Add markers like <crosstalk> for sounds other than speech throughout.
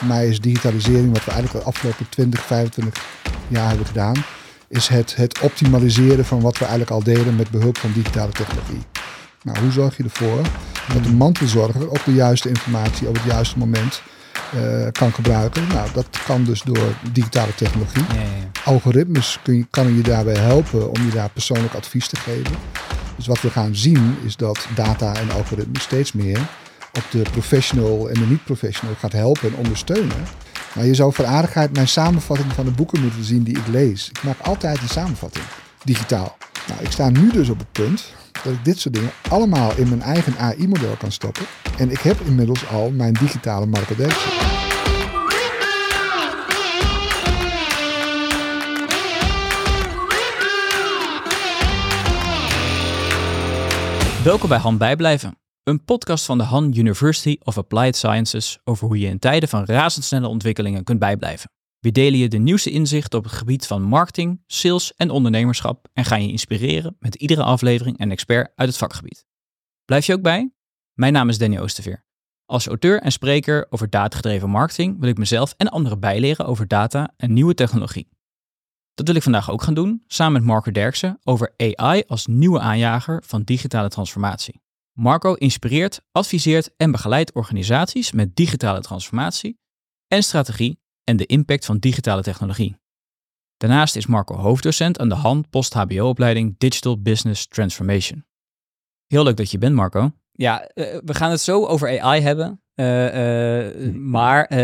Voor mij is digitalisering, wat we eigenlijk de afgelopen 20, 25 jaar hebben gedaan, is het, het optimaliseren van wat we eigenlijk al deden met behulp van digitale technologie. Nou, hoe zorg je ervoor dat de mantelzorger ook de juiste informatie op het juiste moment uh, kan gebruiken? Nou, dat kan dus door digitale technologie. Ja, ja. Algoritmes kun je, kan je daarbij helpen om je daar persoonlijk advies te geven. Dus wat we gaan zien is dat data en algoritmes steeds meer op de professional en de niet-professional gaat helpen en ondersteunen. Maar je zou voor aardigheid mijn samenvatting van de boeken moeten zien die ik lees. Ik maak altijd een samenvatting, digitaal. Nou, ik sta nu dus op het punt dat ik dit soort dingen allemaal in mijn eigen AI-model kan stoppen. En ik heb inmiddels al mijn digitale marktadectie. Welkom bij Han Bijblijven, een podcast van de Han University of Applied Sciences over hoe je in tijden van razendsnelle ontwikkelingen kunt bijblijven. We delen je de nieuwste inzichten op het gebied van marketing, sales en ondernemerschap en gaan je inspireren met iedere aflevering een expert uit het vakgebied. Blijf je ook bij? Mijn naam is Danny Oosterveer. Als auteur en spreker over datagedreven marketing wil ik mezelf en anderen bijleren over data en nieuwe technologie. Dat wil ik vandaag ook gaan doen, samen met Marco Derksen, over AI als nieuwe aanjager van digitale transformatie. Marco inspireert, adviseert en begeleidt organisaties met digitale transformatie en strategie en de impact van digitale technologie. Daarnaast is Marco hoofddocent aan de Han post-HBO-opleiding Digital Business Transformation. Heel leuk dat je bent, Marco. Ja, eh, we gaan het zo over AI hebben. Uh, uh, maar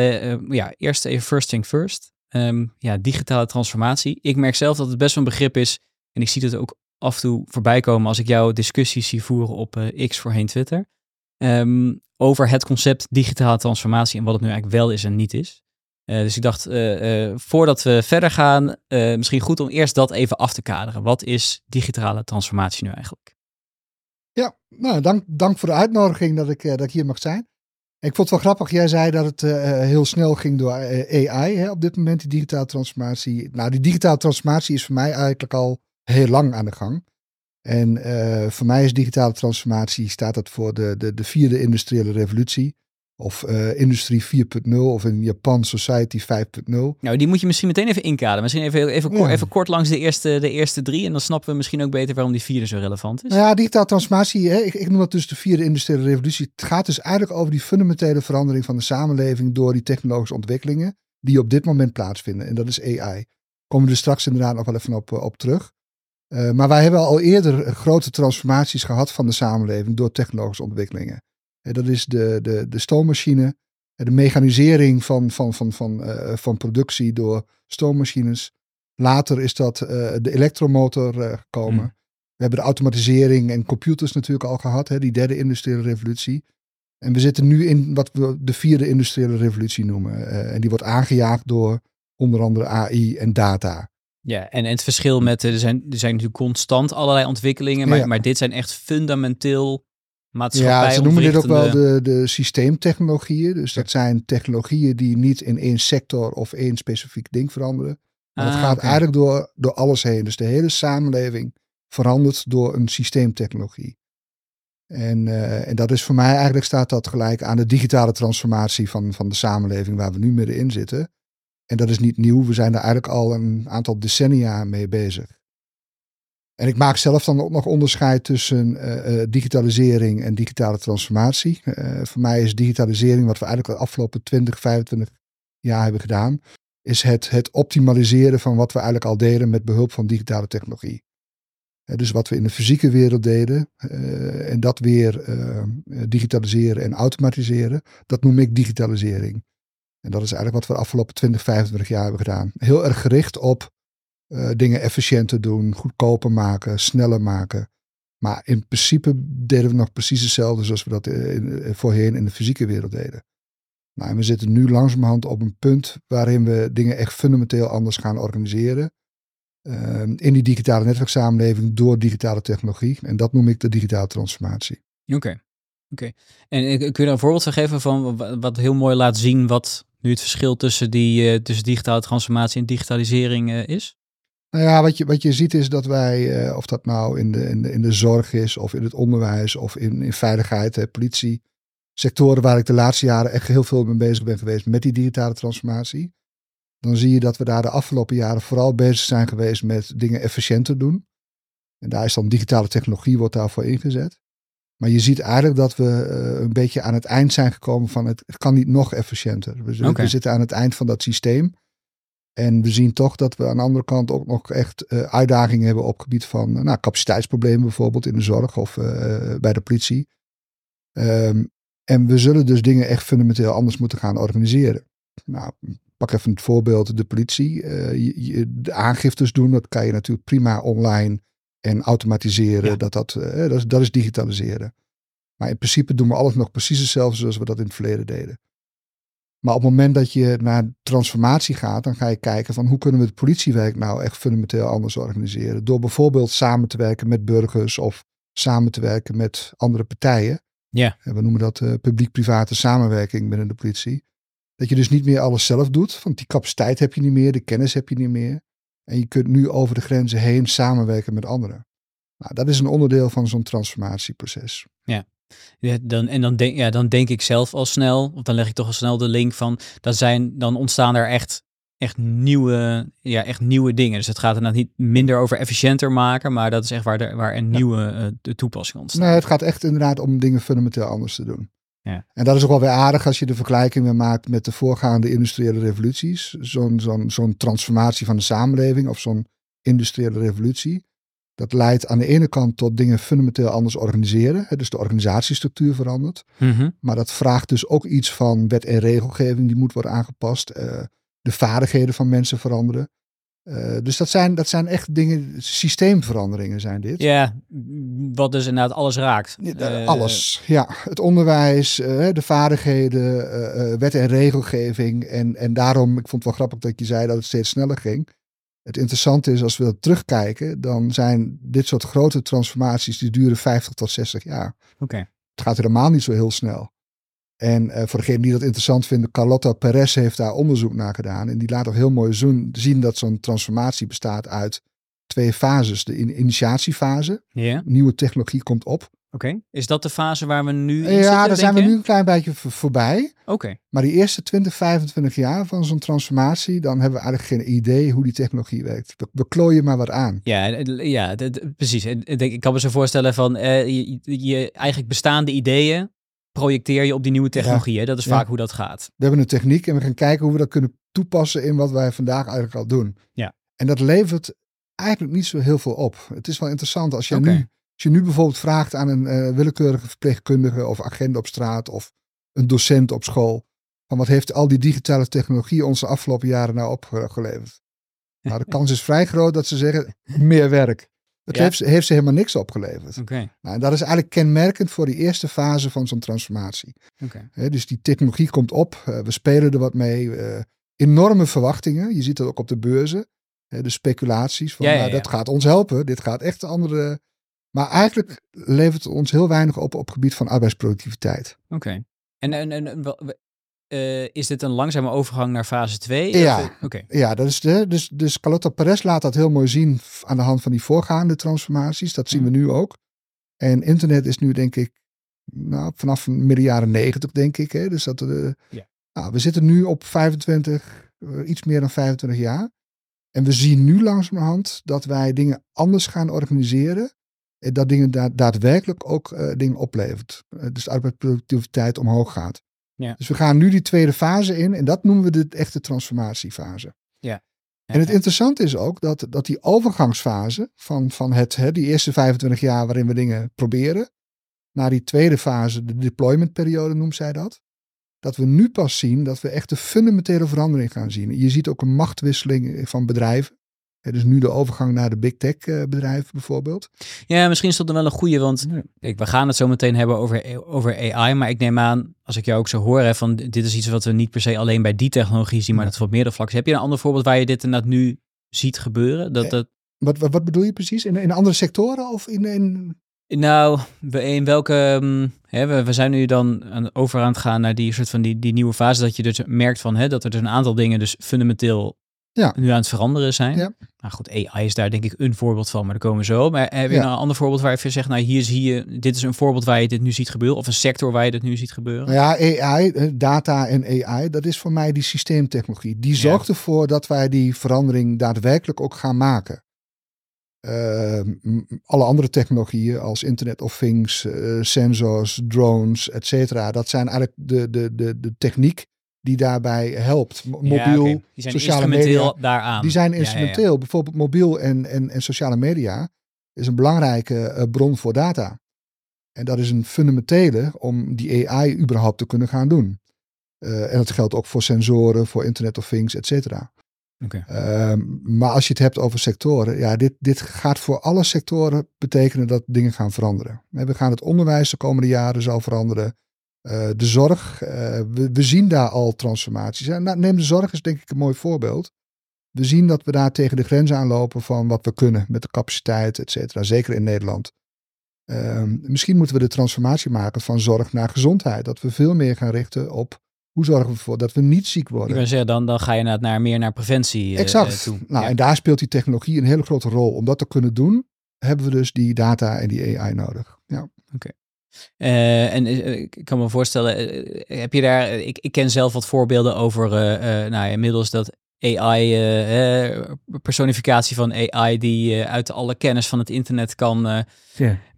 ja, eerst even first thing first. Um, ja, digitale transformatie. Ik merk zelf dat het best wel een begrip is. En ik zie het ook af en toe voorbij komen als ik jouw discussies zie voeren op X voorheen Twitter. Um, over het concept digitale transformatie en wat het nu eigenlijk wel is en niet is. Uh, dus ik dacht, uh, voordat we verder gaan, misschien goed om eerst dat even af te kaderen. Wat is digitale transformatie nu eigenlijk? Ja, nou, dank, dank voor de uitnodiging dat ik, dat ik hier mag zijn. Ik vond het wel grappig, jij zei dat het heel snel ging door AI hè, op dit moment, die digitale transformatie. Nou, die digitale transformatie is voor mij eigenlijk al heel lang aan de gang. En voor mij is digitale transformatie, staat dat voor de, de, de vierde industriële revolutie. Of uh, Industrie 4.0 of in Japan Society 5.0. Nou, die moet je misschien meteen even inkaderen. Misschien even, even, kort, even kort langs de eerste, de eerste drie. En dan snappen we misschien ook beter waarom die vierde zo relevant is. Nou ja, digitale transformatie, hè, ik, ik noem dat dus de vierde industriële revolutie. Het gaat dus eigenlijk over die fundamentele verandering van de samenleving door die technologische ontwikkelingen die op dit moment plaatsvinden. En dat is AI. Komen we er straks inderdaad nog wel even op, eh, op terug. Uh, maar wij hebben al eerder grote transformaties gehad van de samenleving door technologische ontwikkelingen. Dat is de, de, de stoommachine, de mechanisering van, van, van, van, van productie door stoommachines. Later is dat de elektromotor gekomen. Mm. We hebben de automatisering en computers natuurlijk al gehad, hè, die derde industriële revolutie. En we zitten nu in wat we de vierde industriële revolutie noemen. en die wordt aangejaagd door onder andere AI en data. Ja, en, en het verschil met, er zijn, er zijn natuurlijk constant allerlei ontwikkelingen, maar, ja. maar dit zijn echt fundamenteel ja, ze noemen dit ook wel de, de systeemtechnologieën. Dus dat zijn technologieën die niet in één sector of één specifiek ding veranderen. Maar het ah, gaat eigenlijk door, door alles heen. Dus de hele samenleving verandert door een systeemtechnologie. En, uh, en dat is voor mij eigenlijk staat dat gelijk aan de digitale transformatie van, van de samenleving waar we nu middenin zitten. En dat is niet nieuw. We zijn daar eigenlijk al een aantal decennia mee bezig. En ik maak zelf dan ook nog onderscheid tussen uh, digitalisering en digitale transformatie. Uh, voor mij is digitalisering, wat we eigenlijk de afgelopen 20, 25 jaar hebben gedaan, is het, het optimaliseren van wat we eigenlijk al deden met behulp van digitale technologie. dus wat we in de fysieke wereld deden en dat weer digitaliseren en automatiseren, dat noem ik digitalisering. En dat is eigenlijk wat we de afgelopen 20, 25 jaar hebben gedaan. Heel erg gericht op uh, dingen efficiënter doen, goedkoper maken, sneller maken. Maar in principe deden we nog precies hetzelfde zoals we dat eh, eh, voorheen in de fysieke wereld deden. Nou, en we zitten nu langzamerhand op een punt waarin we dingen echt fundamenteel anders gaan organiseren. Uh, in die digitale netwerksamenleving door digitale technologie. En dat noem ik de digitale transformatie. Oké. Oké. En kun je daar een voorbeeld van geven van wat heel mooi laat zien wat nu het verschil tussen, die, tussen digitale transformatie en digitalisering is? Nou ja, wat je, wat je ziet is dat wij, of dat nou in de, in, de, in de zorg is, of in het onderwijs, of in, in veiligheid, hè, politie, sectoren waar ik de laatste jaren echt heel veel mee bezig ben geweest met die digitale transformatie. Dan zie je dat we daar de afgelopen jaren vooral bezig zijn geweest met dingen efficiënter doen. En daar is dan digitale technologie wordt daarvoor ingezet. Maar je ziet eigenlijk dat we eh, een beetje aan het eind zijn gekomen van het, het kan niet nog efficiënter. We, we, zitten aan het eind van dat systeem. En we zien toch dat we aan de andere kant ook nog echt uh, uitdagingen hebben op het gebied van nou, capaciteitsproblemen bijvoorbeeld in de zorg of bij de politie. Um, en we zullen dus dingen echt fundamenteel anders moeten gaan organiseren. Nou, pak even het voorbeeld de politie. Uh, de aangiftes doen, dat kan je natuurlijk prima online en automatiseren. Dat, dat, uh, dat, is, dat is digitaliseren. Maar in principe doen we alles nog precies hetzelfde zoals we dat in het verleden deden. Maar op het moment dat je naar transformatie gaat, dan ga je kijken van hoe kunnen we het politiewerk nou echt fundamenteel anders organiseren. Door bijvoorbeeld samen te werken met burgers of samen te werken met andere partijen. Ja. We noemen dat uh, publiek-private samenwerking binnen de politie. Dat je dus niet meer alles zelf doet, want die capaciteit heb je niet meer, de kennis heb je niet meer. En je kunt nu over de grenzen heen samenwerken met anderen. Nou, dat is een onderdeel van zo'n transformatieproces. Ja. Ja, dan, en dan denk, ja, dan denk ik zelf al snel, of dan leg ik toch al snel de link van, dat zijn, dan ontstaan er echt echt nieuwe, ja, echt nieuwe dingen. Dus het gaat er niet minder over efficiënter maken, maar dat is echt waar, de, waar een nieuwe uh, de toepassing ontstaat. Nee, het gaat echt inderdaad om dingen fundamenteel anders te doen. Ja. En dat is ook wel weer aardig als je de vergelijking weer maakt met de voorgaande industriële revoluties. Zo'n zo'n zo'n transformatie van de samenleving of zo'n industriële revolutie. Dat leidt aan de ene kant tot dingen fundamenteel anders organiseren. Dus de organisatiestructuur verandert. Mm Maar dat vraagt dus ook iets van wet en regelgeving die moet worden aangepast. Uh, de vaardigheden van mensen veranderen. Uh, dus dat zijn, dat zijn echt dingen, systeemveranderingen zijn dit. Ja, wat dus inderdaad alles raakt. Uh, alles, ja. Het onderwijs, uh, de vaardigheden, wet en regelgeving. En, en daarom, ik vond het wel grappig dat je zei dat het steeds sneller ging. Het interessante is, als we dat terugkijken, dan zijn dit soort grote transformaties, die duren 50 tot 60 jaar. Oké. Okay. Het gaat helemaal niet zo heel snel. En uh, voor degenen die dat interessant vinden, Carlotta Perez heeft daar onderzoek naar gedaan. En die laat ook heel mooi zien dat zo'n transformatie bestaat uit twee fases. De initiatiefase, yeah. nieuwe technologie komt op. Oké, is dat de fase waar we nu in ja, zitten, daar zijn we nu een klein beetje voorbij. Oké. Maar die eerste 20, 25 jaar van zo'n transformatie, dan hebben we eigenlijk geen idee hoe die technologie werkt. We, we klooien maar wat aan. Ja, ja precies. Ik kan me zo voorstellen van uh, je, je eigenlijk bestaande ideeën projecteer je op die nieuwe technologie. Dat is vaak hoe dat gaat. We hebben een techniek en we gaan kijken hoe we dat kunnen toepassen in wat wij vandaag eigenlijk al doen. Ja. En dat levert eigenlijk niet zo heel veel op. Het is wel interessant als je, nu, als je nu bijvoorbeeld vraagt aan een uh, willekeurige verpleegkundige of agent op straat of een docent op school. Van wat heeft al die digitale technologie ons de afgelopen jaren nou opgeleverd? Nou, de kans is vrij groot dat ze zeggen meer werk. Het heeft, heeft, ze helemaal niks opgeleverd. Okay. Nou, en dat is eigenlijk kenmerkend voor die eerste fase van zo'n transformatie. Okay. dus die technologie komt op, uh, we spelen er wat mee. Uh, enorme verwachtingen, je ziet dat ook op de beurzen. de speculaties van ja, ja, nou, dat gaat ons helpen, dit gaat echt andere... Maar eigenlijk levert het ons heel weinig op op het gebied van arbeidsproductiviteit. Oké. En, en, en uh, is dit een langzame overgang naar fase 2? Ja, okay. ja dat is de, dus, dus Carlotta Perez laat dat heel mooi zien aan de hand van die voorgaande transformaties. Dat zien we nu ook. En internet is nu denk ik nou, vanaf midden jaren 90 denk ik. Hè? Dus dat, uh, ja. nou, we zitten nu op 25, uh, iets meer dan 25 jaar. En we zien nu langzamerhand dat wij dingen anders gaan organiseren. En dat dingen da daadwerkelijk ook dingen oplevert. dus de arbeidsproductiviteit omhoog gaat. Ja. Dus we gaan nu die tweede fase in en dat noemen we de echte transformatiefase. Ja. ja en het interessante is ook dat, dat die overgangsfase van, van het, hè, die eerste 25 jaar waarin we dingen proberen, naar die tweede fase, de deploymentperiode noemt zij dat, dat we nu pas zien dat we echt de fundamentele verandering gaan zien. Je ziet ook een machtwisseling van bedrijven. Dus nu de overgang naar de big tech bedrijven bijvoorbeeld. Ja, misschien is dat dan wel een goede, want kijk, we gaan het zo meteen hebben over, over AI, maar ik neem aan, als ik jou ook zo hoor, hè, van dit is iets wat we niet per se alleen bij die technologie zien, maar dat we op meerdere vlakken. Heb je een ander voorbeeld waar je dit inderdaad nu ziet gebeuren? Dat, dat... Wat, wat, wat bedoel je precies? In, in andere sectoren of in... in... Nou, in welke. Hè, we, we zijn nu dan aan, over aan het gaan naar die soort van die, die nieuwe fase. Dat je dus merkt van hè, dat er dus een aantal dingen dus fundamenteel ja. nu aan het veranderen zijn. Ja. Nou goed, AI is daar denk ik een voorbeeld van, maar daar komen we zo. Maar heb je nou een ander voorbeeld waar je zegt, nou hier zie je, dit is een voorbeeld waar je dit nu ziet gebeuren, of een sector waar je dit nu ziet gebeuren? Ja, AI, eh, data en AI, dat is voor mij die systeemtechnologie. Die zorgt ervoor dat wij die verandering daadwerkelijk ook gaan maken. Ehm, alle andere technologieën als Internet of Things, uh, sensors, drones, et cetera, dat zijn eigenlijk de, de, de, de techniek die daarbij helpt. Mobiel, die zijn sociale media. Daaraan. Die zijn instrumenteel. Bijvoorbeeld mobiel en, en, en sociale media is een belangrijke uh, bron voor data. En dat is een fundamentele om die AI überhaupt te kunnen gaan doen. Uh, en dat geldt ook voor sensoren, voor Internet of Things, et cetera. Okay. Ehm, maar als je het hebt over sectoren, ja, dit, dit gaat voor alle sectoren betekenen dat dingen gaan veranderen. We gaan het onderwijs de komende jaren zal veranderen. Uh, de zorg, uh, we, we, zien daar al transformaties. En, nou, neem de zorg is denk ik een mooi voorbeeld. We zien dat we daar tegen de grens aanlopen van wat we kunnen met de capaciteit, et cetera. Zeker in Nederland. Uh, misschien moeten we de transformatie maken van zorg naar gezondheid. Dat we veel meer gaan richten op hoe zorgen we ervoor dat we niet ziek worden? Ik wil zeggen, dan, dan ga je naar, naar meer naar preventie uh, exact. toe. Nou, en daar speelt die technologie een hele grote rol. Om dat te kunnen doen, hebben we dus die data en die AI nodig. Ja. Oké. Uh, en uh, ik kan me voorstellen, heb je daar, ik, ik ken zelf wat voorbeelden over, nou inmiddels dat AI, eh, personificatie van AI die uit alle kennis van het internet kan,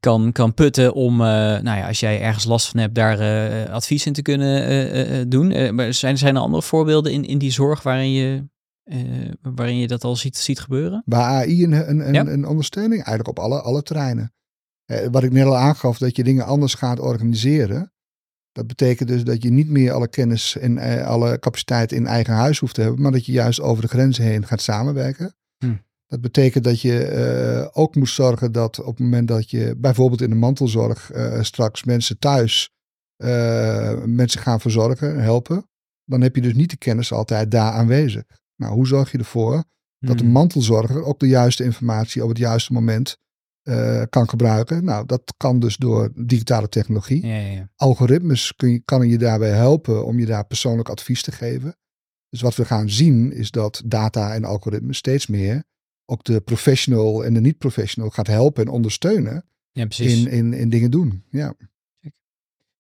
kan, kan putten om, nou ja, als jij ergens last van hebt, daar advies in te kunnen doen. maar zijn, zijn er andere voorbeelden in, in die zorg waarin je, waarin je dat al ziet, ziet gebeuren? Bij AI een, een, een, een ondersteuning eigenlijk op alle, alle terreinen. Wat ik net al aangaf, dat je dingen anders gaat organiseren. Dat betekent dus dat je niet meer alle kennis en eh, alle capaciteit in eigen huis hoeft te hebben, maar dat je juist over de grenzen heen gaat samenwerken. Hm. Dat betekent dat je uh, ook moet zorgen dat op het moment dat je bijvoorbeeld in de mantelzorg uh, straks mensen thuis mensen gaan verzorgen, helpen, dan heb je dus niet de kennis altijd daar aanwezig. Nou, hoe zorg je ervoor dat de hm. mantelzorger ook de juiste informatie op het juiste moment uh, kan gebruiken. Nou, dat kan dus door digitale technologie. Ja, ja. Algoritmes kun je, kan je daarbij helpen om je daar persoonlijk advies te geven. Dus wat we gaan zien is dat data en algoritmes steeds meer ook de professional en de niet-professional gaat helpen en ondersteunen ja, in, in, in dingen doen. Ja.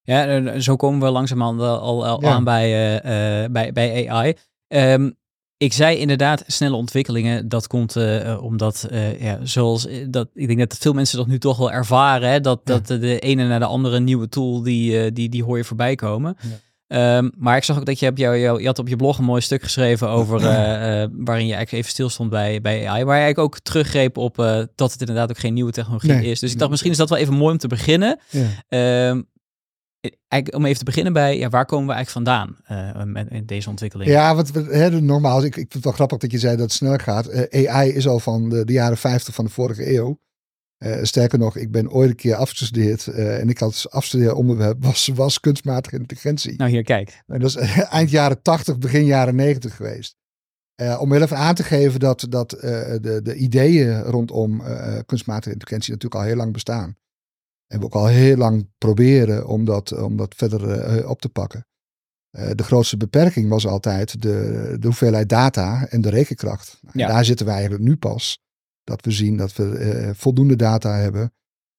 Ja, zo komen we langzamerhand al, al, al aan bij, uh, uh, bij, bij AI. Um, ik zei inderdaad snelle ontwikkelingen. Dat komt uh, omdat, uh, ja, zoals dat, ik denk dat veel mensen dat nu toch wel ervaren. Hè, dat, dat de ene naar de andere nieuwe tool die, uh, die, die hoor je voorbij komen. Ja. Um, maar ik zag ook dat je, hebt jou, jou, je had op je blog een mooi stuk geschreven over waarin je eigenlijk even stilstond bij, bij AI. Waar je eigenlijk ook teruggreep op dat het inderdaad ook geen nieuwe technologie nee. is. Dus ik dacht misschien is dat wel even mooi om te beginnen. Ja. Um, eigenlijk om even te beginnen bij, ja, waar komen we eigenlijk vandaan uh, met, deze ontwikkeling? Ja, wat hè, normaal, ik, ik vind het wel grappig dat je zei dat het sneller gaat. Uh, AI is al van de, de, jaren 50 van de vorige eeuw. Uh, sterker nog, ik ben ooit een keer afgestudeerd en ik had afstudeeronderwerp <laughs> was, was kunstmatige intelligentie. Nou hier, kijk. En dat is eind jaren 80, begin jaren 90 geweest. om even aan te geven dat, dat de, de ideeën rondom kunstmatige intelligentie natuurlijk al heel lang bestaan. En we ook al heel lang proberen om dat, om dat verder uh, op te pakken. Uh, de grootste beperking was altijd de, de hoeveelheid data en de rekenkracht. Ja. En daar zitten we eigenlijk nu pas. Dat we zien dat we uh, voldoende data hebben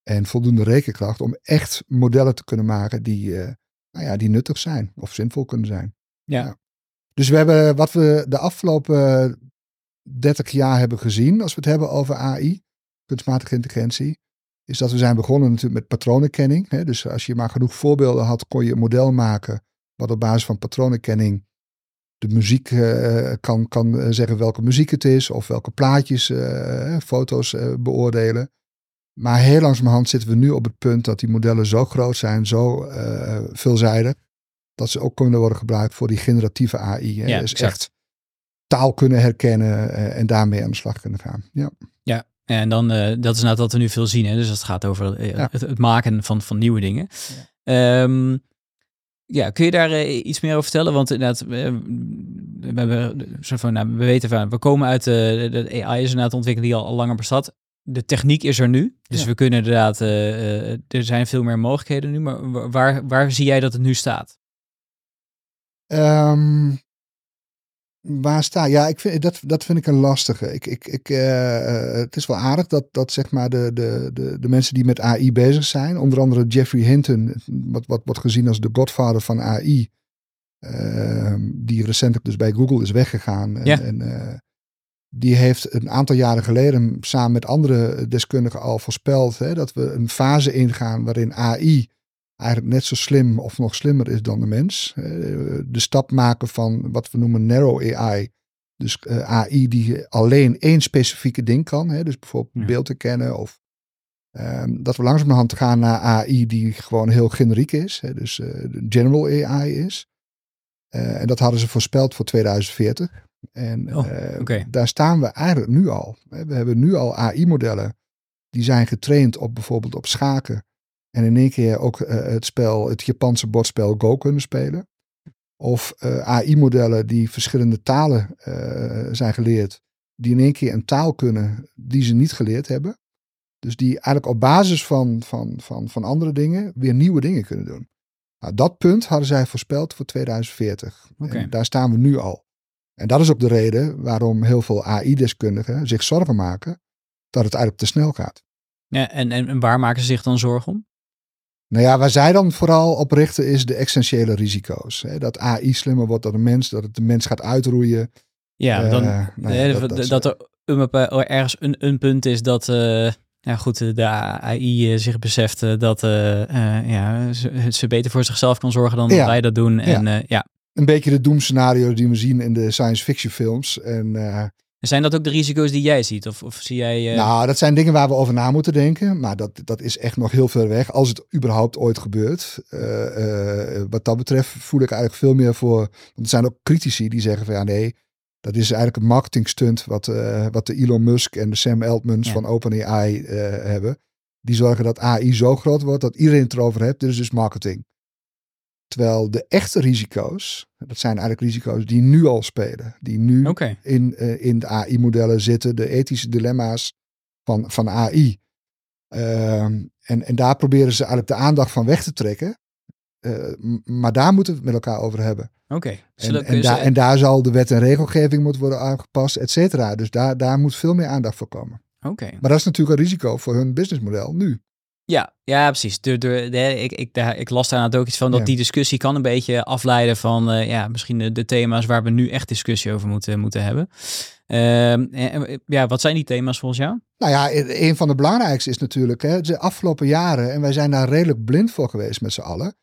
en voldoende rekenkracht om echt modellen te kunnen maken die, nou ja, die nuttig zijn of zinvol kunnen zijn. Ja. ja. Dus we hebben wat we de afgelopen 30 jaar hebben gezien, als we het hebben over AI, kunstmatige intelligentie, is dat we zijn begonnen natuurlijk met patronenkenning. Hè? Dus als je maar genoeg voorbeelden had, kon je een model maken wat op basis van patronenkenning de muziek uh, kan, kan eh, zeggen welke muziek het is of welke plaatjes, uh, foto's uh, beoordelen. Maar heel langzamerhand zitten we nu op het punt dat die modellen zo groot zijn, zo veelzijdig, dat ze ook kunnen worden gebruikt voor die generatieve AI. Hè? Ja, dus echt taal kunnen herkennen en daarmee aan de slag kunnen gaan. Ja. En dan, uh, dat is nou wat we nu veel zien. Hè? Dus het gaat over uh, het, het, maken van, van nieuwe dingen. Ja. Um, ja, kun je daar uh, iets meer over vertellen? Want inderdaad, we, we, van, nou, we weten van, we komen uit de, de AI is inderdaad ontwikkeling die al, al langer bestaat. De techniek is er nu, dus ja. we kunnen inderdaad, er zijn veel meer mogelijkheden nu. Maar waar, waar zie jij dat het nu staat? Um, Waar sta Ja, ik vind, dat, dat vind ik een lastige. Ik, ik, ik, uh, het is wel aardig dat, dat zeg maar de, de, de, de mensen die met AI bezig zijn, onder andere Jeffrey Hinton, wat, wat wordt gezien als de godvader van AI, uh, die recentelijk dus bij Google is weggegaan. En, ja. en uh, die heeft een aantal jaren geleden samen met andere deskundigen al voorspeld hè, dat we een fase ingaan waarin AI eigenlijk net zo slim of nog slimmer is dan de mens. de stap maken van wat we noemen narrow AI. Dus uh, AI die alleen één specifieke ding kan. Hè, dus bijvoorbeeld ja. beeld herkennen of um, dat we langzamerhand gaan naar AI die gewoon heel generiek is. Hè, dus uh, general AI is. Uh, en dat hadden ze voorspeld voor 2040. En oh, okay. daar staan we eigenlijk nu al. We hebben nu al AI-modellen die zijn getraind op bijvoorbeeld op schaken. En in één keer ook uh, het spel, het Japanse bordspel Go kunnen spelen. Of uh, AI-modellen die verschillende talen uh, zijn geleerd. Die in één keer een taal kunnen die ze niet geleerd hebben. Dus die eigenlijk op basis van, van, van, van andere dingen weer nieuwe dingen kunnen doen. Nou, dat punt hadden zij voorspeld voor 2040. Okay. En daar staan we nu al. En dat is ook de reden waarom heel veel AI-deskundigen zich zorgen maken dat het eigenlijk te snel gaat. Ja, en, en waar maken ze zich dan zorgen om? Nou ja, waar zij dan vooral op richten is de essentiële risico's. Hè? Dat AI slimmer wordt dan de mens, dat het de mens gaat uitroeien. Ja, dan, uh, nou ja, dat, dat, dat, er een, ergens een, een punt is dat uh, ja, goed, de AI zich beseft dat uh, ja, ze, ze, beter voor zichzelf kan zorgen dan ja. wij dat doen. En, ja. ja. Een beetje de doemscenario's die we zien in de science fiction films. En zijn dat ook de risico's die jij ziet? Of, of zie jij. Uh... Nou, dat zijn dingen waar we over na moeten denken. Maar dat, dat is echt nog heel ver weg. Als het überhaupt ooit gebeurt. Uh, uh, wat dat betreft voel ik eigenlijk veel meer voor. Want er zijn ook critici die zeggen van ja, nee. Dat is eigenlijk een marketingstunt wat, wat de Elon Musk en de Sam Altmans ja. van OpenAI hebben. Die zorgen dat AI zo groot wordt dat iedereen het erover heeft. Dit is dus marketing. Terwijl de echte risico's, dat zijn eigenlijk risico's die nu al spelen. Die nu okay. in, uh, in de AI-modellen zitten, de ethische dilemma's van, van AI. Uh, en, en daar proberen ze eigenlijk de aandacht van weg te trekken. Uh, maar daar moeten we het met elkaar over hebben. Oké. Okay. En, en, daar, en daar zal de wet en regelgeving moeten worden aangepast, et cetera. Dus daar, daar moet veel meer aandacht voor komen. Oké. Okay. Maar dat is natuurlijk een risico voor hun businessmodel nu. Ja, ja, precies. De, ik, ik, daar, ik las daar ook iets van dat ja. die discussie kan een beetje afleiden van uh, ja, misschien de, de, thema's waar we nu echt discussie over moeten, moeten hebben. Uh, ja, wat zijn die thema's volgens jou? Nou ja, een van de belangrijkste is natuurlijk hè, de afgelopen jaren, en wij zijn daar redelijk blind voor geweest met z'n allen.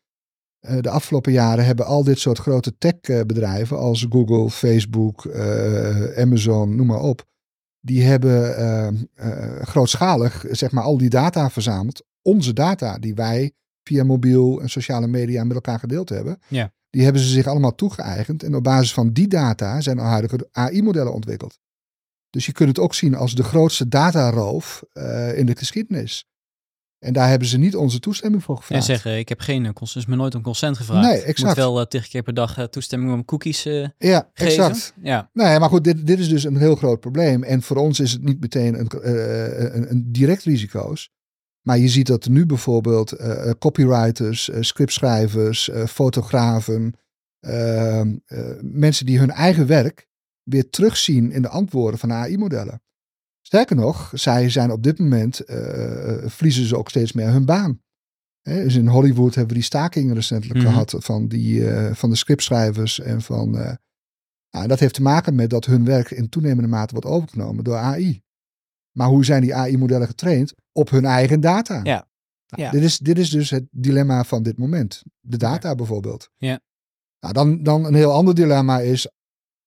Uh, de afgelopen jaren hebben al dit soort grote techbedrijven als Google, Facebook, Amazon, noem maar op. Die hebben grootschalig zeg maar, al die data verzameld onze data die wij via mobiel en sociale media met elkaar gedeeld hebben, ja. die hebben ze zich allemaal toegeëigend. En op basis van die data zijn er huidige AI-modellen ontwikkeld. Dus je kunt het ook zien als de grootste dataroof uh, in de geschiedenis. En daar hebben ze niet onze toestemming voor gevraagd. En zeggen, ik heb geen consent, is me nooit een consent gevraagd. Nee, exact. Ik moet wel uh, keer per dag uh, toestemming om cookies uh, ja, geven. Exact. Ja, nee, maar goed, dit, dit is dus een heel groot probleem. En voor ons is het niet meteen een, een, een direct risico's. Maar je ziet dat nu bijvoorbeeld uh, copywriters, uh, scriptschrijvers, uh, fotografen, ehm, mensen die hun eigen werk weer terugzien in de antwoorden van AI-modellen. Sterker nog, zij zijn op dit moment, verliezen ze ook steeds meer hun baan. Dus in Hollywood hebben we die stakingen recentelijk Mhm. gehad van, die, van de scriptschrijvers. En van, nou, dat heeft te maken met dat hun werk in toenemende mate wordt overgenomen door AI. Maar hoe zijn die AI-modellen getraind? Op hun eigen data. Ja. Nou, Ja. dit, is, dit is dus het dilemma van dit moment. De data bijvoorbeeld. Ja. Nou, dan, dan een heel ander dilemma is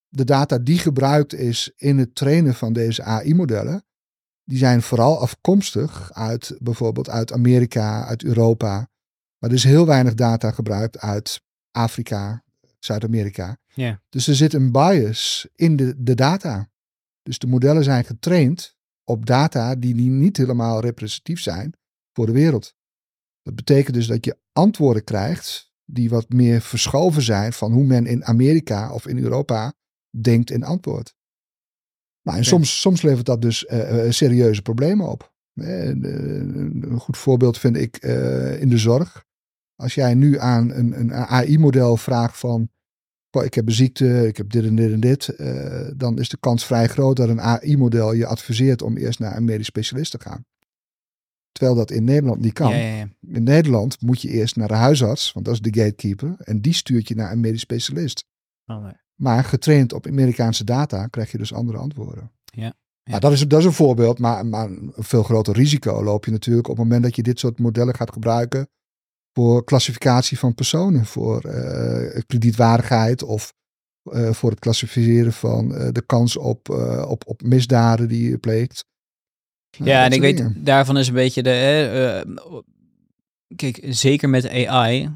de data die gebruikt is in het trainen van deze AI-modellen. Die zijn vooral afkomstig uit bijvoorbeeld uit Amerika, uit Europa. Maar er is heel weinig data gebruikt uit Afrika, Zuid-Amerika. Ja. Dus er zit een bias in de, de data. Dus de modellen zijn getraind op data die niet helemaal representatief zijn voor de wereld. Dat betekent dus dat je antwoorden krijgt die wat meer verschoven zijn van hoe men in Amerika of in Europa denkt en antwoordt. Nou, en soms, soms levert dat dus eh, eh, serieuze problemen op. Eh, een goed voorbeeld vind ik in de zorg. Als jij nu aan een, een AI-model vraagt van ik heb een ziekte, ik heb dit en dit en dit, uh, dan is de kans vrij groot dat een AI-model je adviseert om eerst naar een medisch specialist te gaan. Terwijl dat in Nederland niet kan. Ja, ja, ja. In Nederland moet je eerst naar de huisarts, want dat is de gatekeeper, en die stuurt je naar een medisch specialist. Oh, nee. Maar getraind op Amerikaanse data krijg je dus andere antwoorden. Ja. Ja. dat, is, dat is een voorbeeld, maar, maar een veel groter risico loop je natuurlijk op het moment dat je dit soort modellen gaat gebruiken voor klassificatie van personen, voor uh, kredietwaardigheid of uh, voor het klassificeren van uh, de kans op, op, op misdaden die je pleegt. Ja, en ik weet, daarvan is een beetje de. kijk, zeker met AI,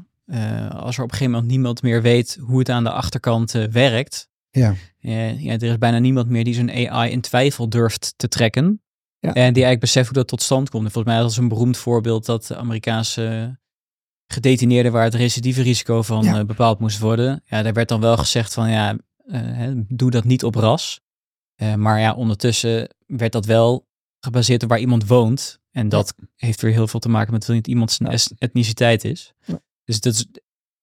als er op een gegeven moment niemand meer weet hoe het aan de achterkant werkt. Ja. ja, er is bijna niemand meer die zijn AI in twijfel durft te trekken. Ja. En die eigenlijk beseft hoe dat tot stand komt. En volgens mij was een beroemd voorbeeld dat de Amerikaanse gedetineerden waar het recidieve risico van eh, bepaald moest worden. Ja, daar werd dan wel gezegd van ja, uh, doe dat niet op ras. Uh, maar ja, ondertussen werd dat wel gebaseerd op waar iemand woont. En dat heeft weer heel veel te maken met niet iemand zijn etniciteit is. Dus dat is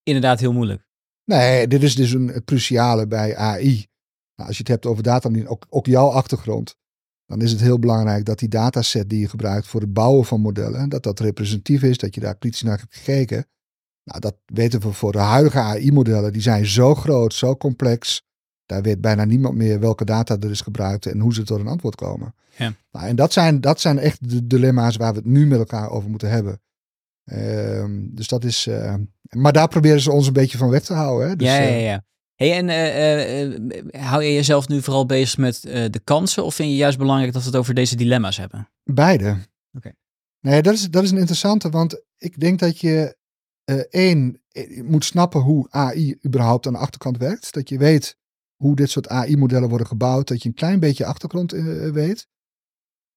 inderdaad heel moeilijk. Nee, dit is dus een cruciale bij AI. Nou, als je het hebt over data, ook, ook jouw achtergrond dan is het heel belangrijk dat die dataset die je gebruikt voor het bouwen van modellen, dat dat representatief is, dat je daar kritisch naar hebt gekeken. Nou, dat weten we voor de huidige AI-modellen. Die zijn zo groot, zo complex. Daar weet bijna niemand meer welke data er is gebruikt en hoe ze tot een antwoord komen. Ja. Nou, en dat zijn, dat zijn echt de dilemma's waar we het nu met elkaar over moeten hebben. Ehm, dus dat is. Uh, maar daar proberen ze ons een beetje van weg te houden. Hè? Dus, ja, ja, eh, ja. Hey, en uh, hou je jezelf nu vooral bezig met de kansen of vind je juist belangrijk dat we het over deze dilemma's hebben? Beide. Oké. Nee, dat is, dat is een interessante, want ik denk dat je één moet snappen hoe AI überhaupt aan de achterkant werkt. Dat je weet hoe dit soort AI-modellen worden gebouwd, dat je een klein beetje achtergrond weet.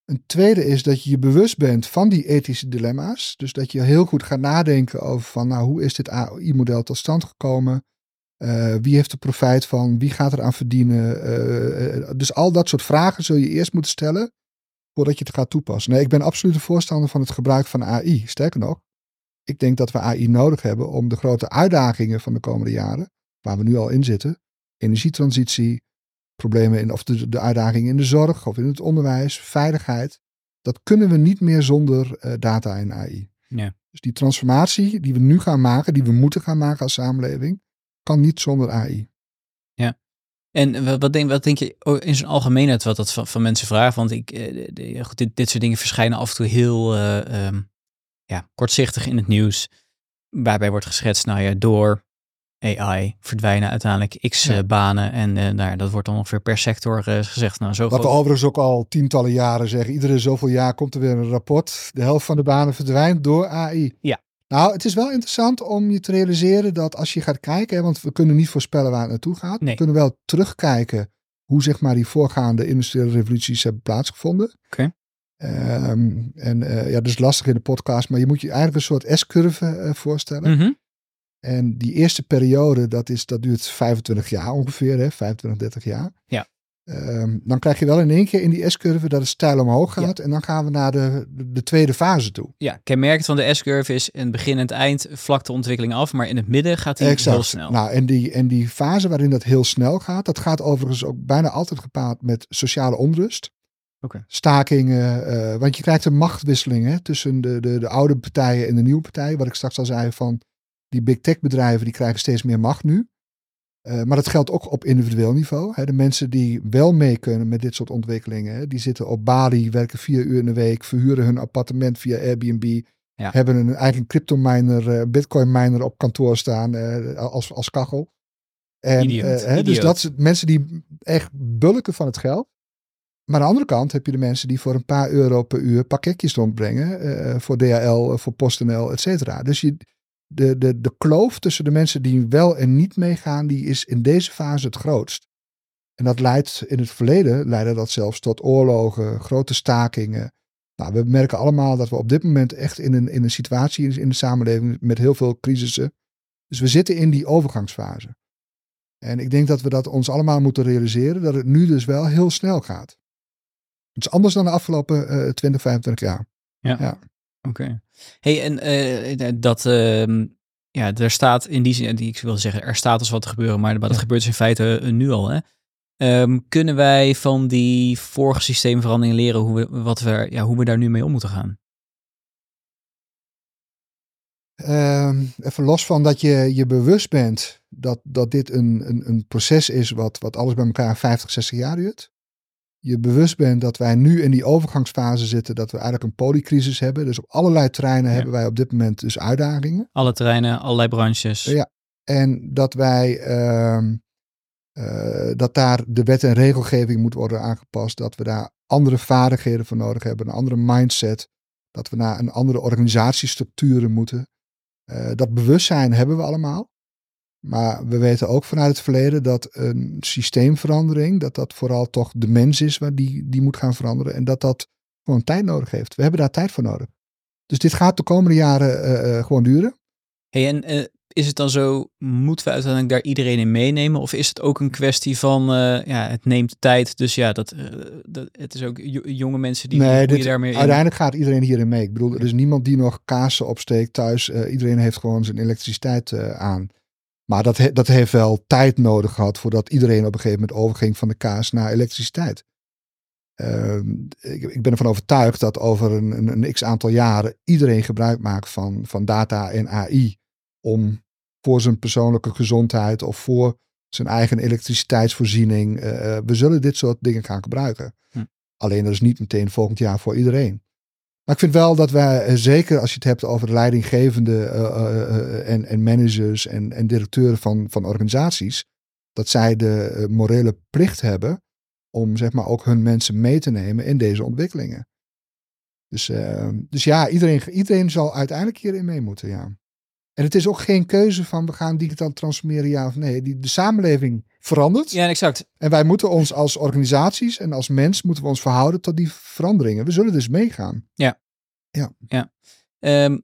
Een tweede is dat je je bewust bent van die ethische dilemma's. Dus dat je heel goed gaat nadenken over van, nou, hoe is dit AI-model tot stand gekomen? Uh, wie heeft er profijt van? Wie gaat er aan verdienen? Uh, dus al dat soort vragen zul je eerst moeten stellen voordat je het gaat toepassen. Nee, ik ben absoluut een voorstander van het gebruik van AI. Sterker nog, ik denk dat we AI nodig hebben om de grote uitdagingen van de komende jaren, waar we nu al in zitten, energietransitie, problemen in, of de, de uitdagingen in de zorg of in het onderwijs, veiligheid, dat kunnen we niet meer zonder uh, data en AI. Ja. Dus die transformatie die we nu gaan maken, die we moeten gaan maken als samenleving, kan niet zonder AI. Ja. En wat denk, wat denk je in zijn algemeenheid wat dat van, van mensen vraagt? Want ik, eh, goed, dit, dit soort dingen verschijnen af en toe heel uh, um, ja, kortzichtig in het nieuws. Waarbij wordt geschetst, nou ja, door AI verdwijnen uiteindelijk x ja. banen. En uh, nou, dat wordt dan ongeveer per sector uh, gezegd. Nou, zo Wat we overigens ook al tientallen jaren zeggen. Iedere zoveel jaar komt er weer een rapport. De helft van de banen verdwijnt door AI. Ja. Nou, het is wel interessant om je te realiseren dat als je gaat kijken, want we kunnen niet voorspellen waar het naartoe gaat. We kunnen wel terugkijken hoe zeg maar die voorgaande industriële revoluties hebben plaatsgevonden. Oké. Ehm, en uh, ja, dus lastig in de podcast, maar je moet je eigenlijk een soort S-curve uh, voorstellen. Mm En die eerste periode, dat, is, dat duurt 25 jaar ongeveer, hè, 25, 30 jaar. Ja. Um, dan krijg je wel in één keer in die S-curve dat het stijl omhoog gaat. En dan gaan we naar de, de, tweede fase toe. Ja, kenmerkend van de S-curve is in het begin en het eind vlakt de ontwikkeling af. Maar in het midden gaat die heel snel. Nou, en die, en die fase waarin dat heel snel gaat, dat gaat overigens ook bijna altijd gepaard met sociale onrust. Okay. Stakingen, uh, want je krijgt een machtwisseling hè, tussen de, de, de oude partijen en de nieuwe partijen. Wat ik straks al zei van die big tech bedrijven, die krijgen steeds meer macht nu. Uh, maar dat geldt ook op individueel niveau. Hè. De mensen die wel mee kunnen met dit soort ontwikkelingen, hè, die zitten op Bali, werken vier uur in de week, verhuren hun appartement via Airbnb, hebben een eigen crypto miner, uh, bitcoin miner op kantoor staan uh, als, als kachel. En, hè, dus dat zijn mensen die echt bulken van het geld. Maar aan de andere kant heb je de mensen die voor een paar euro per uur pakketjes rondbrengen. voor DHL, voor PostNL, et cetera. Dus je, de, de, de kloof tussen de mensen die wel en niet meegaan, die is in deze fase het grootst. En dat leidt in het verleden, leidde dat zelfs tot oorlogen, grote stakingen. Nou, we merken allemaal dat we op dit moment echt in een, in een situatie in de samenleving met heel veel crisissen. Dus we zitten in die overgangsfase. En ik denk dat we dat ons allemaal moeten realiseren, dat het nu dus wel heel snel gaat. Het is anders dan de afgelopen uh, 20, 25 jaar. Ja. ja. Oké. Hey, en uh, dat uh, ja, er staat in die zin, ik wil zeggen, er staat als wat te gebeuren, maar, dat gebeurt dus in feite nu al. Hè? Ehm, kunnen wij van die vorige systeemveranderingen leren hoe we, wat we, ja, hoe we daar nu mee om moeten gaan? Ehm, even los van dat je je bewust bent dat, dat dit een, een, een proces is wat, wat alles bij elkaar 50, 60 jaar duurt. Je bewust bent dat wij nu in die overgangsfase zitten, dat we eigenlijk een polycrisis hebben. Dus op allerlei terreinen hebben wij op dit moment dus uitdagingen. Alle terreinen, allerlei branches. Ja, en dat wij ehm, uh, dat daar de wet en regelgeving moet worden aangepast. Dat we daar andere vaardigheden voor nodig hebben, een andere mindset. Dat we naar een andere organisatiestructuren moeten. Uh, dat bewustzijn hebben we allemaal. Maar we weten ook vanuit het verleden dat een systeemverandering, dat dat vooral toch de mens is waar die, die moet gaan veranderen. En dat dat gewoon tijd nodig heeft. We hebben daar tijd voor nodig. Dus dit gaat de komende jaren uh, gewoon duren. Hey, en is het dan zo, moeten we uiteindelijk daar iedereen in meenemen? Of is het ook een kwestie van, uh, ja, het neemt tijd. Dus ja, dat, dat, het is ook jonge mensen die nee, dit, daarmee in. Uiteindelijk gaat iedereen hierin mee. Ik bedoel, er is niemand die nog kaarsen opsteekt thuis. Iedereen heeft gewoon zijn elektriciteit aan. Maar dat, he, dat heeft wel tijd nodig gehad voordat iedereen op een gegeven moment overging van de kaas naar elektriciteit. Ehm, ik, ik, ben ervan overtuigd dat over een, een, een x aantal jaren iedereen gebruik maakt van, van data en AI om voor zijn persoonlijke gezondheid of voor zijn eigen elektriciteitsvoorziening. Uh, we zullen dit soort dingen gaan gebruiken. Hm. Alleen dat is niet meteen volgend jaar voor iedereen. Maar ik vind wel dat wij, zeker als je het hebt over leidinggevende uh, en, en, managers en, en, directeuren van, van organisaties, dat zij de morele plicht hebben om zeg maar ook hun mensen mee te nemen in deze ontwikkelingen. Dus, dus ja, iedereen, iedereen zal uiteindelijk hierin mee moeten, ja. En het is ook geen keuze van we gaan digitaal transformeren, ja of nee. Die, de samenleving verandert. Ja, exact. En wij moeten ons als organisaties en als mens moeten we ons verhouden tot die veranderingen. We zullen dus meegaan. Ja. Ja. ja. Um,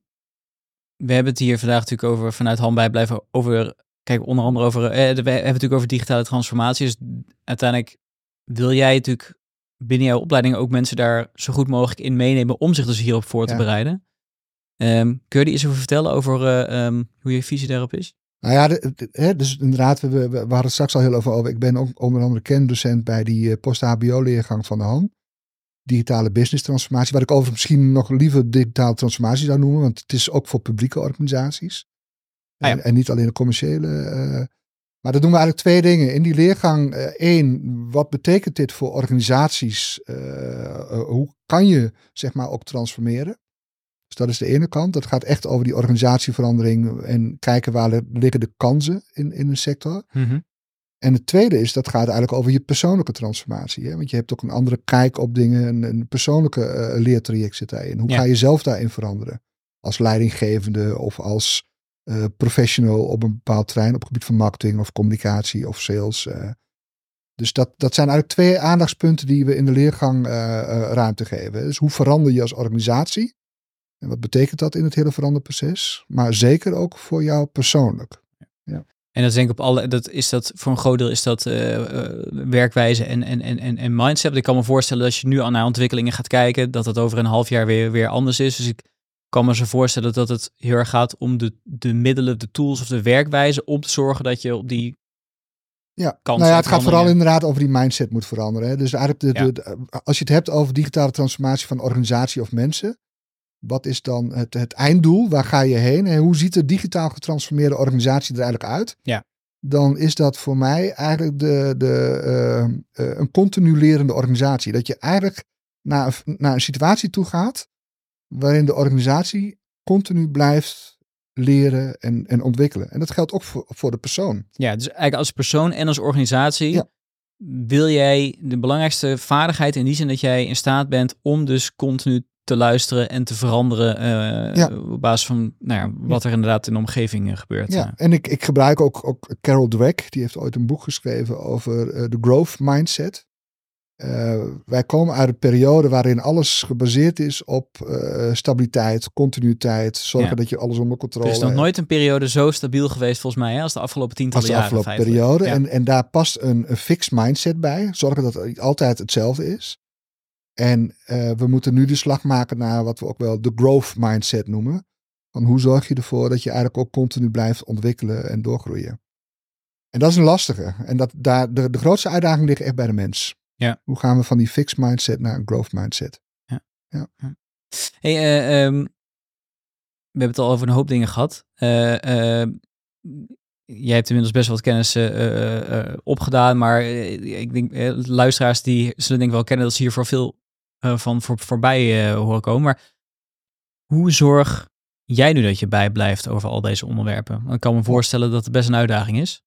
we hebben het hier vandaag natuurlijk over vanuit handbij blijven over. Kijk, onder andere over. Eh, we hebben het natuurlijk over digitale transformatie. Dus uiteindelijk wil jij natuurlijk binnen jouw opleiding ook mensen daar zo goed mogelijk in meenemen om zich dus hierop voor te bereiden. Um, kun je er iets over vertellen over uh, um, hoe je visie daarop is? Nou ja, hè, dus inderdaad, we, we, we, hadden het straks al heel over, over. Ik ben ook onder andere kennendocent bij die uh, post-HBO-leergang van de HAN. Digitale business transformatie. Wat ik overigens misschien nog liever digitale transformatie zou noemen. Want het is ook voor publieke organisaties. Ah, ja. en, en, niet alleen de commerciële. Uh, maar dat doen we eigenlijk twee dingen. In die leergang, uh, één, wat betekent dit voor organisaties? hoe kan je, zeg maar, ook transformeren? Dus dat is de ene kant. Dat gaat echt over die organisatieverandering en kijken waar liggen de kansen in, in een sector. Mm En het tweede is, dat gaat eigenlijk over je persoonlijke transformatie. Hè? Want je hebt ook een andere kijk op dingen, een, een persoonlijke uh, leertraject zit daarin. Hoe ga je zelf daarin veranderen? Als leidinggevende of als uh, professional op een bepaald terrein op het gebied van marketing of communicatie of sales. Uh. Dus dat, dat zijn eigenlijk twee aandachtspunten die we in de leergang ruimte geven. Dus hoe verander je als organisatie? En wat betekent dat in het hele veranderproces? Maar zeker ook voor jou persoonlijk. Ja. En dat denk ik op alle, dat is dat voor een groot deel is dat uh, werkwijze en, en, en, en mindset. Ik kan me voorstellen dat je nu al naar ontwikkelingen gaat kijken, dat het over een half jaar weer, weer anders is. Dus ik kan me zo voorstellen dat het heel erg gaat om de, de middelen, de tools of de werkwijze om te zorgen dat je op die ja, nou ja, het gaat vooral inderdaad over die mindset moet veranderen. Hè. Dus eigenlijk de, de, als je het hebt over digitale transformatie van organisatie of mensen, wat is dan het, het einddoel? Waar ga je heen? En hoe ziet de digitaal getransformeerde organisatie er eigenlijk uit? Ja. Dan is dat voor mij eigenlijk de, de, uh, uh, een organisatie. Dat je eigenlijk naar, naar een situatie toe gaat waarin de organisatie continu blijft leren en, en ontwikkelen. En dat geldt ook voor, voor de persoon. Ja, dus eigenlijk als persoon en als organisatie wil jij de belangrijkste vaardigheid in die zin dat jij in staat bent om dus continu te luisteren en te veranderen uh, op basis van nou ja, wat er inderdaad in de omgeving uh, gebeurt. Ja, en ik, ik gebruik ook, ook Carol Dweck, die heeft ooit een boek geschreven over uh, de growth mindset. wij komen uit een periode waarin alles gebaseerd is op stabiliteit, continuïteit, zorgen dat je alles onder controle hebt. Er is nog nooit een periode zo stabiel geweest volgens mij hè, als de afgelopen tientallen jaren. Als de afgelopen periode. En, en daar past een, een fixed mindset bij. Zorgen dat het altijd hetzelfde is. En uh, we moeten nu de slag maken naar wat we ook wel de growth mindset noemen. Van hoe zorg je ervoor dat je eigenlijk ook continu blijft ontwikkelen en doorgroeien. En dat is een lastige. En dat, daar, de, de grootste uitdaging ligt echt bij de mens. Ja. Hoe gaan we van die fixed mindset naar een growth mindset? Ja. ja. Hey, uh, um, we hebben het al over een hoop dingen gehad. Uh, uh, jij hebt inmiddels best wel wat kennis opgedaan, maar ik denk luisteraars die zullen denk ik wel kennen dat ze hier voor veel van voor, voorbij horen komen. Maar hoe zorg jij nu dat je bijblijft over al deze onderwerpen? Ik kan me voorstellen dat het best een uitdaging is.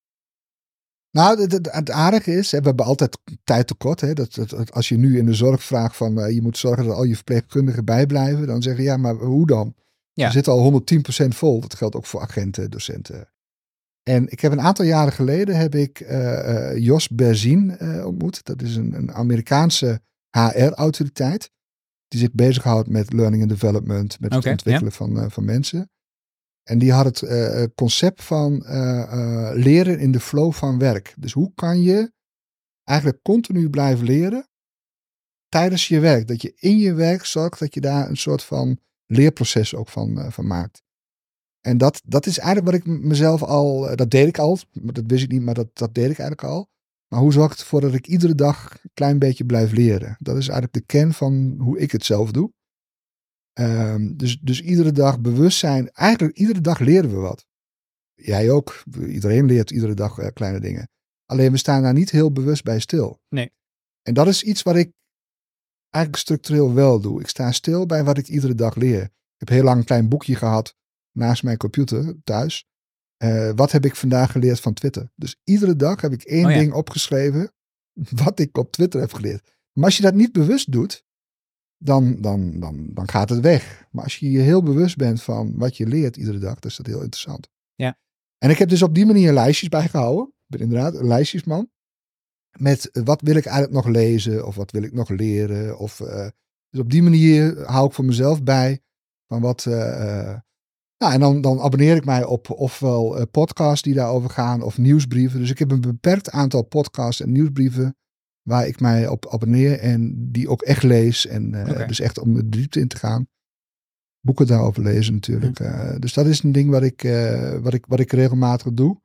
Nou, het, het, aardige is, hè, we hebben altijd tijd tekort. Hè, dat, dat, als je nu in de zorg vraagt van uh, je moet zorgen dat al je verpleegkundigen bijblijven, dan zeggen ja, maar hoe dan? Ja. We zitten al 110% vol. Dat geldt ook voor agenten, docenten. En ik heb een aantal jaren geleden heb ik uh, uh, Jos Berzin ontmoet. Dat is een, een Amerikaanse HR-autoriteit. Die zich bezighoudt met learning and development, met het ontwikkelen van, van mensen. En die had het uh, concept van uh, leren in de flow van werk. Dus hoe kan je eigenlijk continu blijven leren tijdens je werk? Dat je in je werk zorgt dat je daar een soort van leerproces ook van, van maakt. En dat, dat is eigenlijk wat ik mezelf al, dat deed ik al, dat wist ik niet, maar dat, dat deed ik eigenlijk al. Maar hoe zorg ik ervoor dat ik iedere dag een klein beetje blijf leren? Dat is eigenlijk de kern van hoe ik het zelf doe. Um, dus, dus iedere dag bewustzijn. Eigenlijk iedere dag leren we wat. Jij ook. Iedereen leert iedere dag uh, kleine dingen. Alleen we staan daar niet heel bewust bij stil. Nee. En dat is iets wat ik eigenlijk structureel wel doe. Ik sta stil bij wat ik iedere dag leer. Ik heb heel lang een klein boekje gehad naast mijn computer thuis. Uh, wat heb ik vandaag geleerd van Twitter? Dus iedere dag heb ik één oh ja. ding opgeschreven <laughs> wat ik op Twitter heb geleerd. Maar als je dat niet bewust doet, dan, dan, dan, dan gaat het weg. Maar als je je heel bewust bent van wat je leert iedere dag, dan is dat heel interessant. Ja. En ik heb dus op die manier lijstjes bijgehouden. Ik ben inderdaad een lijstjesman. Met wat wil ik eigenlijk nog lezen of wat wil ik nog leren. Of, uh, dus op die manier hou ik voor mezelf bij van wat. Uh, nou, en dan, dan abonneer ik mij op ofwel uh, podcasts die daarover gaan of nieuwsbrieven. Dus ik heb een beperkt aantal podcasts en nieuwsbrieven waar ik mij op abonneer en die ook echt lees. En uh, okay. dus echt om de diepte in te gaan. Boeken daarover lezen natuurlijk. Uh, dus dat is een ding wat ik, uh, wat ik, wat ik regelmatig doe.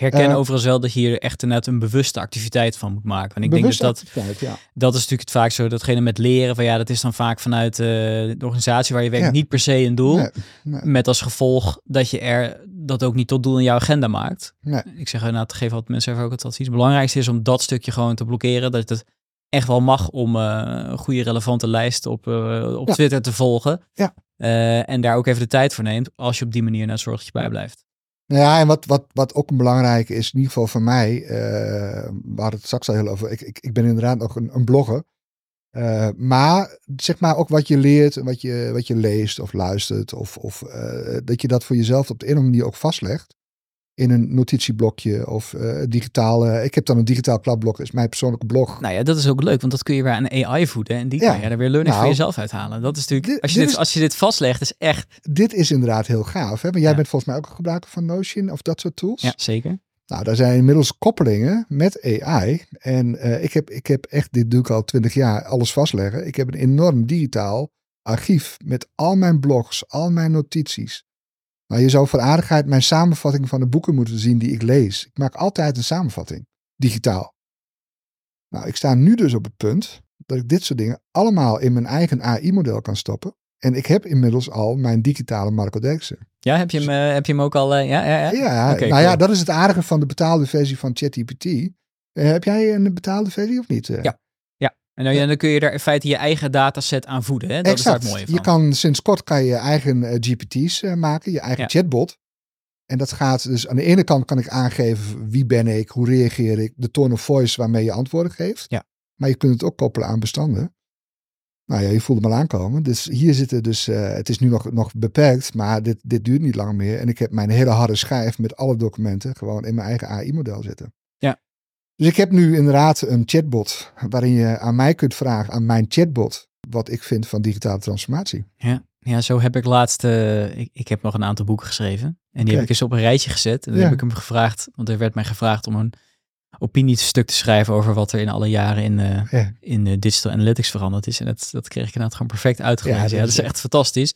Herken overigens wel dat je hier echt net een bewuste activiteit van moet maken. Want ik denk dus dat ja. dat is natuurlijk het vaak zo. Datgene met leren, van ja, dat is dan vaak vanuit de organisatie waar je werkt ja. niet per se een doel. Nee, nee. Met als gevolg dat je er dat ook niet tot doel in jouw agenda maakt. Nee. Ik zeg nou, te geven wat mensen even ook het advies. Het belangrijkste is om dat stukje gewoon te blokkeren. Dat het echt wel mag om uh, een goede relevante lijst op, uh, op ja. Twitter te volgen. Ja. Uh, en daar ook even de tijd voor neemt. Als je op die manier naar zorg dat je bijblijft. Nou ja, en wat, wat, wat ook een belangrijke is, in ieder geval voor mij, uh, we hadden het straks al heel over. Ik, ik, ik ben inderdaad nog een, een blogger. Uh, maar zeg maar ook wat je leert en wat je, wat je leest of luistert. Of, of uh, dat je dat voor jezelf op de een of andere manier ook vastlegt. In een notitieblokje of uh, digitale. Ik heb dan een digitaal kladblok, dat is mijn persoonlijke blog. Nou ja, dat is ook leuk, want dat kun je weer aan AI voeden. En die ja. kan je er weer learning nou, voor jezelf uithalen. Dat is natuurlijk, dit, als, je dit, dit is, als je dit vastlegt, is echt. Dit is inderdaad heel gaaf. Hè? Maar jij ja. bent volgens mij ook een gebruiker van Notion of dat soort tools. Ja, zeker. Nou, daar zijn inmiddels koppelingen met AI. En uh, ik, heb, ik heb echt, dit doe ik al twintig jaar, alles vastleggen. Ik heb een enorm digitaal archief met al mijn blogs, al mijn notities. Maar je zou voor aardigheid mijn samenvatting van de boeken moeten zien die ik lees. Ik maak altijd een samenvatting, digitaal. Nou, ik sta nu dus op het punt dat ik dit soort dingen allemaal in mijn eigen AI-model kan stoppen. En ik heb inmiddels al mijn digitale Marco Derksen. Ja, heb je hem, uh, heb je hem ook al? Uh, ja, ja, ja. ja okay, nou cool. ja, dat is het aardige van de betaalde versie van ChatGPT. Uh, heb jij een betaalde versie of niet? Ja. En dan, ja, dan kun je er in feite je eigen dataset aan voeden. Hè? Dat exact. is daar mooi. Je kan sinds kort kan je eigen GPT's maken, je eigen ja. chatbot. En dat gaat dus aan de ene kant kan ik aangeven wie ben ik, hoe reageer ik, de tone of voice waarmee je antwoorden geeft. Ja. Maar je kunt het ook koppelen aan bestanden. Nou ja, je voelde hem al aankomen. Dus hier zitten dus, uh, het is nu nog, nog beperkt, maar dit, dit duurt niet lang meer. En ik heb mijn hele harde schijf met alle documenten gewoon in mijn eigen AI-model zitten. Dus ik heb nu inderdaad een chatbot waarin je aan mij kunt vragen, aan mijn chatbot, wat ik vind van digitale transformatie. Ja, ja zo heb ik laatst, uh, ik, ik heb nog een aantal boeken geschreven. En die heb ik eens op een rijtje gezet. En dan ja. heb ik hem gevraagd, want er werd mij gevraagd om een opiniestuk te schrijven over wat er in alle jaren in, uh, ja. in uh, digital analytics veranderd is. En dat, dat kreeg ik inderdaad gewoon perfect uitgelegd. Ja, dat, ja, dat is echt fantastisch.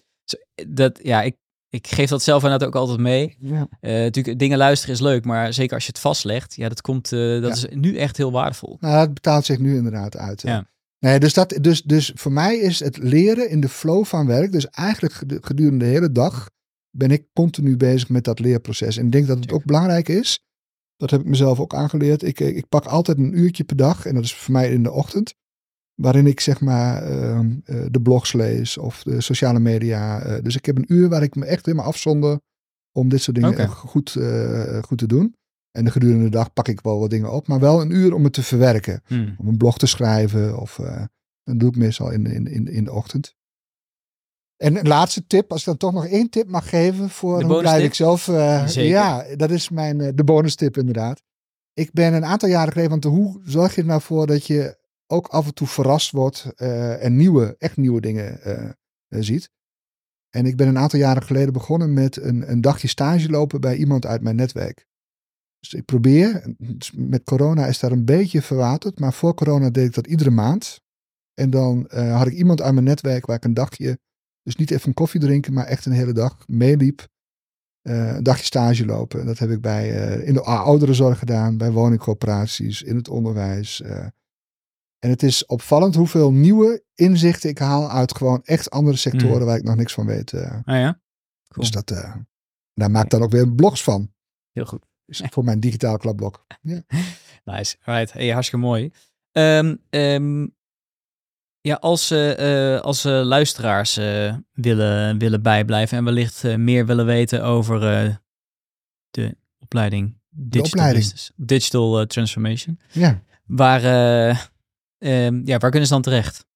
Dat, ja, ik, ik geef dat zelf inderdaad ook altijd mee. Ja. natuurlijk, dingen luisteren is leuk, maar zeker als je het vastlegt, ja, dat komt, dat is nu echt heel waardevol. Nou, het betaalt zich nu inderdaad uit. Ja. Nee, dus, dat, dus, dus voor mij is het leren in de flow van werk, dus eigenlijk gedurende de hele dag, ben ik continu bezig met dat leerproces. En ik denk dat het ook belangrijk is, dat heb ik mezelf ook aangeleerd. Ik, ik pak altijd een uurtje per dag, en dat is voor mij in de ochtend, waarin ik zeg maar ehm, eh, de blogs lees of de sociale media. Eh, dus ik heb een uur waar ik me echt helemaal afzonder om dit soort dingen goed, uh, goed te doen. En de gedurende de dag pak ik wel wat dingen op, maar wel een uur om het te verwerken. Hmm. Om een blog te schrijven of dat doe ik meestal in, in, in, in de ochtend. En een laatste tip, als ik dan toch nog één tip mag geven voor de hoe blijf ik zelf. Ja, dat is mijn, de bonus tip inderdaad. Ik ben een aantal jaren geleden, want hoe zorg je er nou voor dat je ook af en toe verrast wordt en nieuwe, echt nieuwe dingen ziet. En ik ben een aantal jaren geleden begonnen met een, een dagje stage lopen bij iemand uit mijn netwerk. Dus ik probeer, dus met corona is daar een beetje verwaterd, maar voor corona deed ik dat iedere maand. En dan had ik iemand aan mijn netwerk waar ik een dagje, dus niet even een koffie drinken, maar echt een hele dag meeliep. Een dagje stage lopen. Dat heb ik bij, uh, in de ouderenzorg gedaan, bij woningcorporaties, in het onderwijs. En het is opvallend hoeveel nieuwe inzichten ik haal uit gewoon echt andere sectoren mm. waar ik nog niks van weet. ah ja? Cool. Dus dat, daar maak ik dan ook weer blogs van. Heel goed voor mijn digitaal klapblok. <laughs> Ja. nice. Right. Hey, hartstikke mooi. Um, um, ja, als, uh, als luisteraars willen, willen bijblijven en wellicht meer willen weten over de opleiding Digital, opleiding. Business, digital Transformation. Ja. Waar, um, ja, waar kunnen ze dan terecht?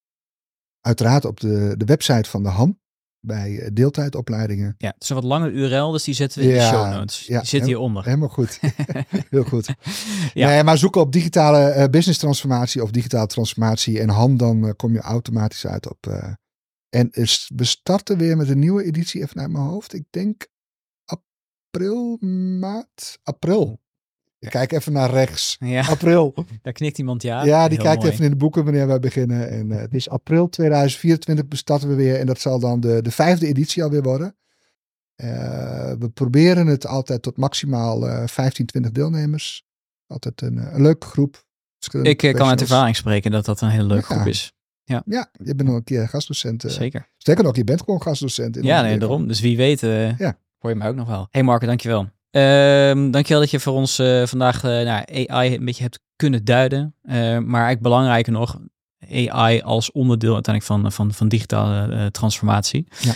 Uiteraard op de, de website van de HAM bij eh, deeltijdopleidingen. Ja, het is een wat lange URL, dus die zetten we in de show notes. Ja, die zit hieronder. Helemaal goed. <laughs> Heel goed. ja. Nee, maar zoeken op digitale uh, business transformatie of digitale transformatie en hand, dan uh, kom je automatisch uit op. Uh, en is, we starten weer met een nieuwe editie, even naar mijn hoofd. Ik denk april, maart, april. Ik kijk even naar rechts. Ja. April. <laughs> Daar knikt iemand ja. Ja, die kijkt even in de boeken wanneer wij beginnen. En uh, het is april 2024 starten we weer. En dat zal dan de, de vijfde editie alweer worden. Uh, we proberen het altijd tot maximaal uh, 15, 20 deelnemers. Altijd een, een leuke groep. Ik kan uit ervaring spreken dat dat een hele leuke groep is. Ja. ja, je bent nog een keer gastdocent. Zeker. Sterker nog, je bent gewoon gastdocent. In ja, nee, daarom. Dus wie weet ja. hoor je mij ook nog wel. Hey Marco, dankjewel. Um, dankjewel dat je voor ons uh, vandaag uh, nou, AI een beetje hebt kunnen duiden. Uh, maar eigenlijk belangrijker nog, AI als onderdeel uiteindelijk van, van, van digitale transformatie. Ja.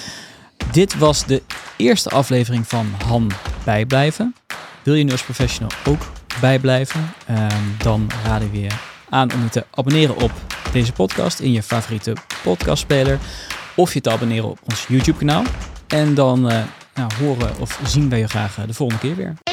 Dit was de eerste aflevering van Han Bijblijven. Wil je nu als professional ook bijblijven? Um, dan raden we je aan om je te abonneren op deze podcast in je favoriete podcastspeler. Of je te abonneren op ons YouTube kanaal. En dan nou, horen of zien wij je graag eh, de volgende keer weer.